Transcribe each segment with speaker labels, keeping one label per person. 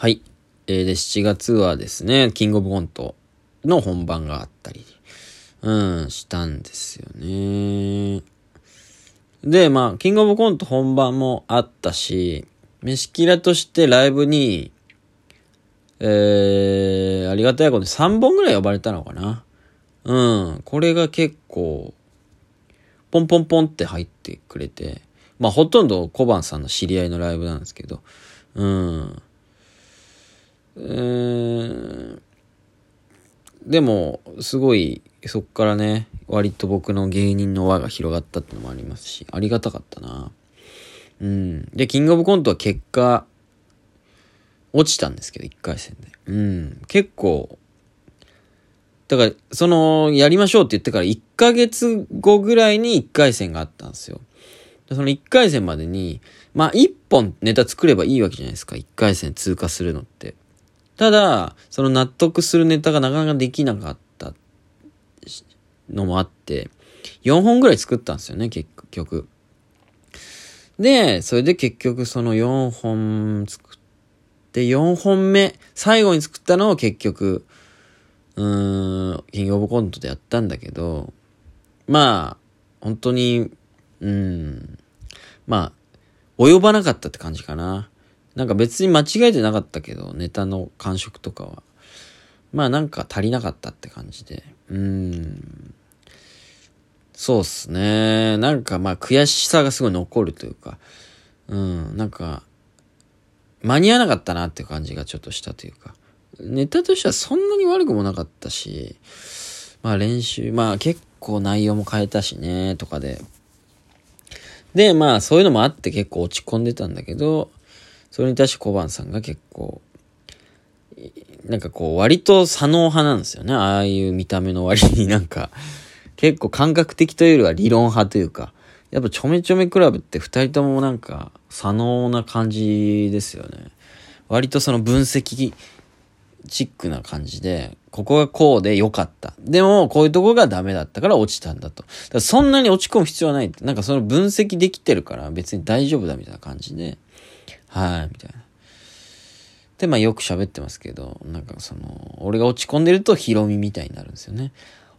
Speaker 1: はい。えー、で、7月はですね、キングオブコントの本番があったり、うん、したんですよね。で、まあ、キングオブコント本番もあったし、飯キラとしてライブに、えー、ありがたいことに3本ぐらい呼ばれたのかな。うん、これが結構、ポンポンポンって入ってくれて、まあほとんど小判さんの知り合いのライブなんですけど、うん。うーん。でも、すごい、そっからね、割と僕の芸人の輪が広がったってのもありますし、ありがたかったな。うん。で、キングオブコントは結果、落ちたんですけど、1回戦で。うん。結構、だから、その、やりましょうって言ってから1ヶ月後ぐらいに1回戦があったんですよ。その1回戦までに、まあ1本ネタ作ればいいわけじゃないですか。1回戦通過するのって。ただ、その納得するネタがなかなかできなかったのもあって、4本ぐらい作ったんですよね、結局。で、それで結局その4本作って、4本目、最後に作ったのを結局、うーん、キングオブコントでやったんだけど、まあ、本当に、うん、まあ、及ばなかったって感じかな。なんか別に間違えてなかったけど、ネタの感触とかは。まあなんか足りなかったって感じで。うん。そうっすね。なんかまあ悔しさがすごい残るというか、うん、なんか、間に合わなかったなっていう感じがちょっとしたというか。ネタとしてはそんなに悪くもなかったし、まあ練習、まあ結構内容も変えたしね、とかで。で、まあそういうのもあって結構落ち込んでたんだけど、それに対して小判さんが結構、なんかこう割と左脳派なんですよね。ああいう見た目の割になんか、結構感覚的というよりは理論派というか、やっぱちょめちょめクラブって二人ともなんか左脳な感じですよね。割とその分析チックな感じで、ここがこうで良かった。でも、こういうとこがダメだったから落ちたんだと。だそんなに落ち込む必要はない。なんかその分析できてるから別に大丈夫だみたいな感じで、はい、みたいな。で、まあよく喋ってますけど、なんかその、俺が落ち込んでるとヒロミみたいになるんですよね。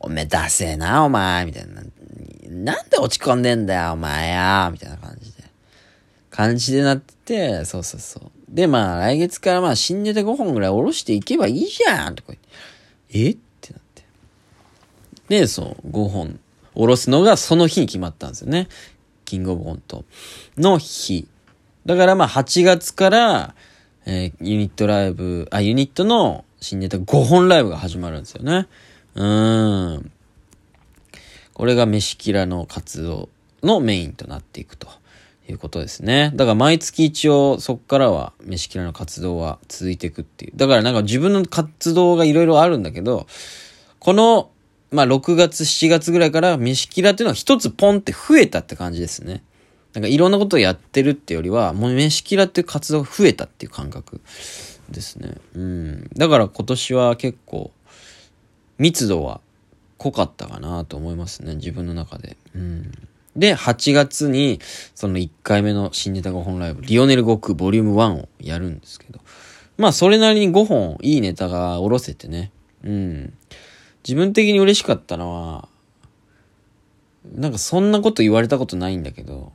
Speaker 1: おめえダセえな、お前、みたいな。なんで落ち込んでんだよ、お前や、みたいな感じで。感じでなってて、そうそうそう。で、まあ、来月からまあ、新ネタ5本ぐらい下ろしていけばいいじゃんとか言って。えってなって。で、そう、5本下ろすのがその日に決まったんですよね。キングオブコントの日。だからまあ、8月から、えーユニットライブ、あ、ユニットの新ネタ5本ライブが始まるんですよね。うーん。これが飯キラの活動のメインとなっていくということですね。だから毎月一応そっからは飯キラの活動は続いていくっていう。だからなんか自分の活動がいろいろあるんだけど、この、まあ6月、7月ぐらいから飯キラっていうのは一つポンって増えたって感じですね。なんかいろんなことをやってるってよりは、もう飯キラっていう活動が増えたっていう感覚ですね。うん。だから今年は結構密度は濃かったかなと思いますね、自分の中で。うん。で、8月に、その1回目の新ネタ5本ライブ、リオネル悟空ボリューム1をやるんですけど。まあ、それなりに5本いいネタが下ろせてね。うん。自分的に嬉しかったのは、なんかそんなこと言われたことないんだけど、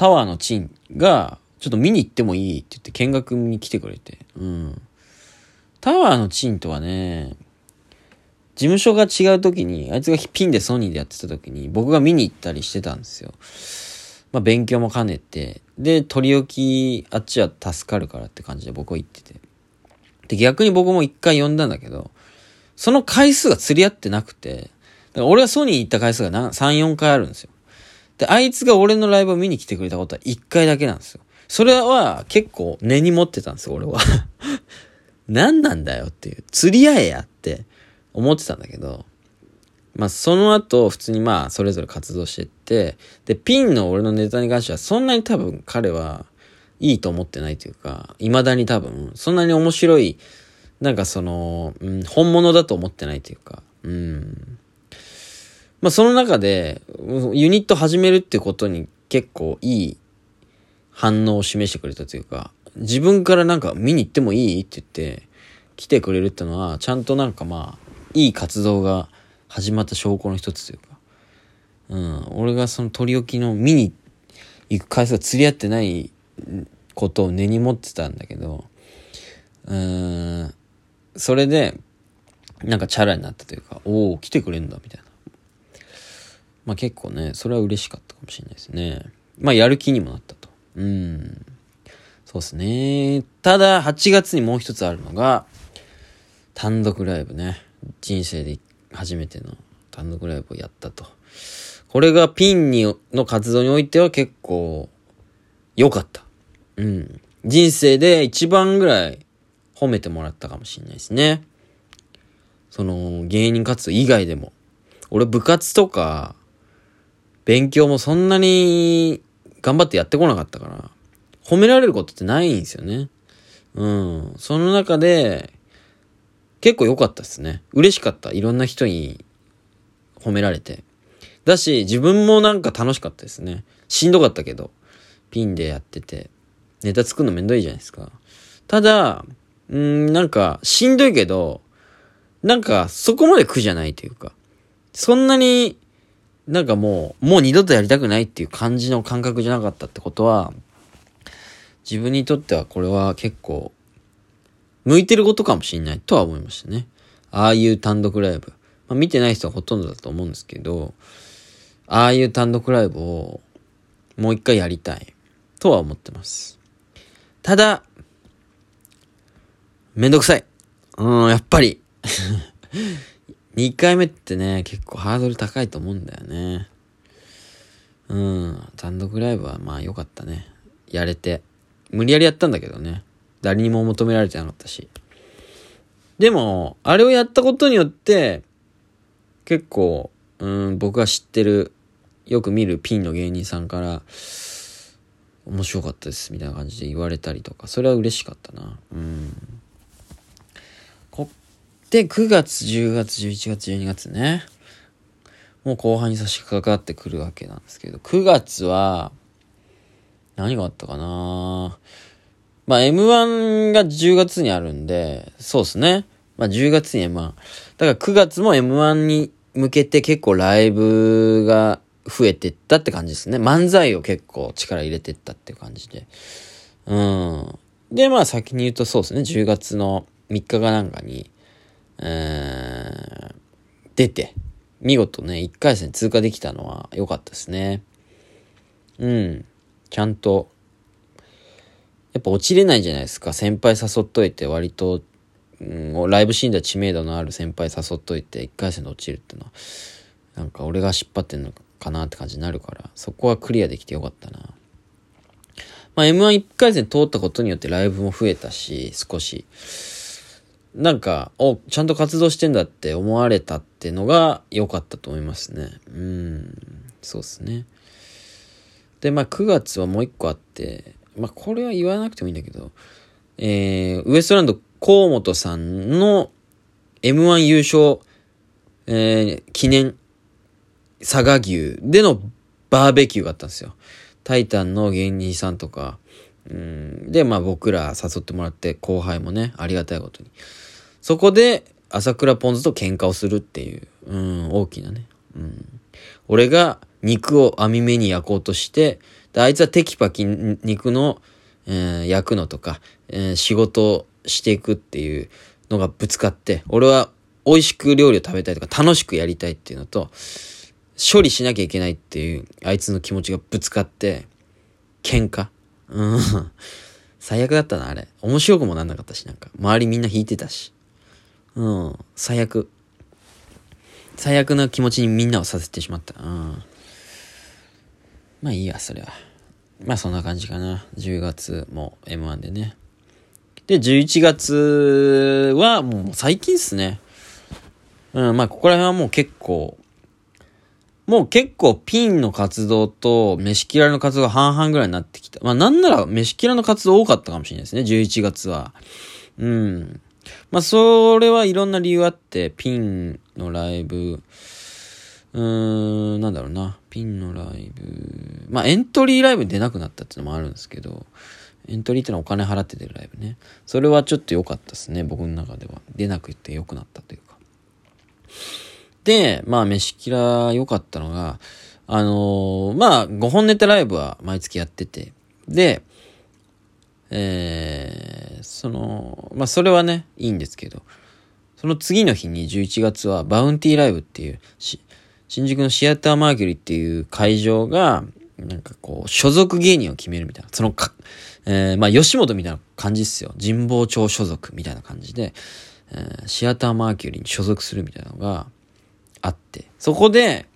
Speaker 1: タワーのチンが、ちょっと見に行ってもいいって言って見学に来てくれて。うん。タワーのチンとはね、事務所が違う時に、あいつがピンでソニーでやってた時に、僕が見に行ったりしてたんですよ。まあ勉強も兼ねて、で、取り置き、あっちは助かるからって感じで僕は行ってて。で、逆に僕も一回呼んだんだけど、その回数が釣り合ってなくて、だから俺はソニー行った回数が3、4回あるんですよ。で、あいつが俺のライブを見に来てくれたことは1回だけなんですよ。それは結構根に持ってたんですよ、俺は。何なんだよっていう。釣り合えやって思ってたんだけど、まあその後普通にまあそれぞれ活動してって、で、ピンの俺のネタに関してはそんなに多分彼はいいと思ってないというか、未だに多分そんなに面白い、なんかその、うん、本物だと思ってないというか、うん。まあその中で、ユニット始めるってことに結構いい反応を示してくれたというか、自分からなんか見に行ってもいいって言って来てくれるってのは、ちゃんとなんかまあ、いい活動が始まった証拠の一つというか、うん、俺がその取り置きの見に行く回数が釣り合ってないことを根に持ってたんだけど、うーん、それで、なんかチャラになったというか、おお、来てくれんだ、みたいな。まあ結構ね、それは嬉しかったかもしれないですね。まあやる気にもなったと。うん。そうですね。ただ、8月にもう一つあるのが、単独ライブね。人生で初めての単独ライブをやったと。これがピンにの活動においては結構良かった。うん。人生で一番ぐらい褒めてもらったかもしれないですね。その芸人活動以外でも。俺部活とか勉強もそんなに頑張ってやってこなかったから、褒められることってないんですよね。うん。その中で、結構良かったですね。嬉しかった。いろんな人に褒められて。だし、自分もなんか楽しかったですね。しんどかったけど、ピンでやってて、ネタ作るのめんどいじゃないですか。ただ、うん、なんか、しんどいけど、なんか、そこまで苦じゃないというか、そんなに、なんかもう、もう二度とやりたくないっていう感じの感覚じゃなかったってことは、自分にとってはこれは結構、向いてることかもしんないとは思いましたね。ああいう単独ライブ。まあ、見てない人はほとんどだと思うんですけど、ああいう単独ライブをもう一回やりたいとは思ってます。ただ、めんどくさい。うん、やっぱり。2回目ってね、結構ハードル高いと思うんだよね。うん、単独ライブはまあ良かったね。やれて。無理やりやったんだけどね。誰にも求められてなかったし。でも、あれをやったことによって、結構、うん、僕が知ってる、よく見るピンの芸人さんから、面白かったです、みたいな感じで言われたりとか、それは嬉しかったな。うん。こって9月、10月、11月、12月ね。もう後半に差し掛かってくるわけなんですけど、9月は、何があったかな？まあ M1 が10月にあるんで、そうですね。まあ10月に M1。だから9月も M1 に向けて結構ライブが増えてったって感じですね。漫才を結構力入れてったって感じで。うん。で、まあ先に言うとそうですね。10月の3日かなんかに、えー、出て、見事ね、1回戦通過できたのは良かったですね。うん。ちゃんとやっぱ落ちれないじゃないですか。先輩誘っといて、割と、うん、ライブシーンでは知名度のある先輩誘っといて、1回戦で落ちるってのは、なんか俺が引っ張ってんのかなって感じになるから、そこはクリアできてよかったな。まあ M11 回戦通ったことによってライブも増えたし、少し。なんか、お、ちゃんと活動してんだって思われたってのが良かったと思いますね。うん、そうっすね。で、まあ9月はもう一個あって、まあ、これは言わなくてもいいんだけど、えー、ウエストランド河本さんの M1 優勝、えー、記念佐賀牛でのバーベキューがあったんですよ。タイタンの芸人さんとか、うん、で、まあ僕ら誘ってもらって後輩もね、ありがたいことに。そこで、朝倉ポンズと喧嘩をするっていう、うん、大きなね。うん、俺が肉を網目に焼こうとして、で、あいつはテキパキ肉の、えー、焼くのとか、えー、仕事をしていくっていうのがぶつかって、俺は美味しく料理を食べたいとか楽しくやりたいっていうのと、処理しなきゃいけないっていう、あいつの気持ちがぶつかって、喧嘩うん。最悪だったな、あれ。面白くもなんなかったし、なんか。周りみんな引いてたし。うん。最悪。最悪な気持ちにみんなをさせてしまった。うん。まあいいや、それは。まあそんな感じかな。10月も M1 でね。で、11月はもう最近っすね。うん、まあここら辺はもう結構、もう結構ピンの活動と飯キラの活動が半々ぐらいになってきた。まあなんなら飯キラの活動多かったかもしれないですね、11月は。うん。まあそれはいろんな理由あって、ピンのライブ、うーん、なんだろうな。ピンのライブ。まあ、エントリーライブ出なくなったっていうのもあるんですけど、エントリーってのはお金払って出るライブね。それはちょっと良かったですね、僕の中では。出なくて良くなったというか。で、まあ、飯キラ良かったのが、あのー、まあ、5本ネタライブは毎月やってて、で、えー、その、まあ、それはね、いいんですけど、その次の日に11月はバウンティーライブっていう、新宿のシアターマーキュリーっていう会場が、なんかこう、所属芸人を決めるみたいな。そのか、えー、まあ、吉本みたいな感じっすよ。神保町所属みたいな感じで、えー、シアターマーキュリーに所属するみたいなのがあって、そこで、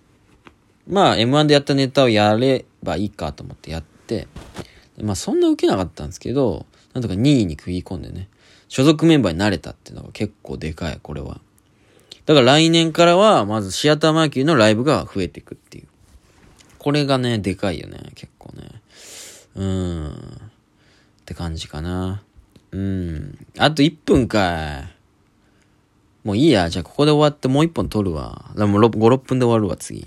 Speaker 1: まあ、M1 でやったネタをやればいいかと思ってやって、まあ、そんな受けなかったんですけど、なんとか2位に食い込んでね、所属メンバーになれたっていうのが結構でかい、これは。だから来年からは、まずシアターマーキューのライブが増えていくっていう。これがね、でかいよね、結構ね。うーん。って感じかな。うん。あと1分かもういいや。じゃあここで終わってもう一本撮るわ。でも5、6分で終わるわ、次。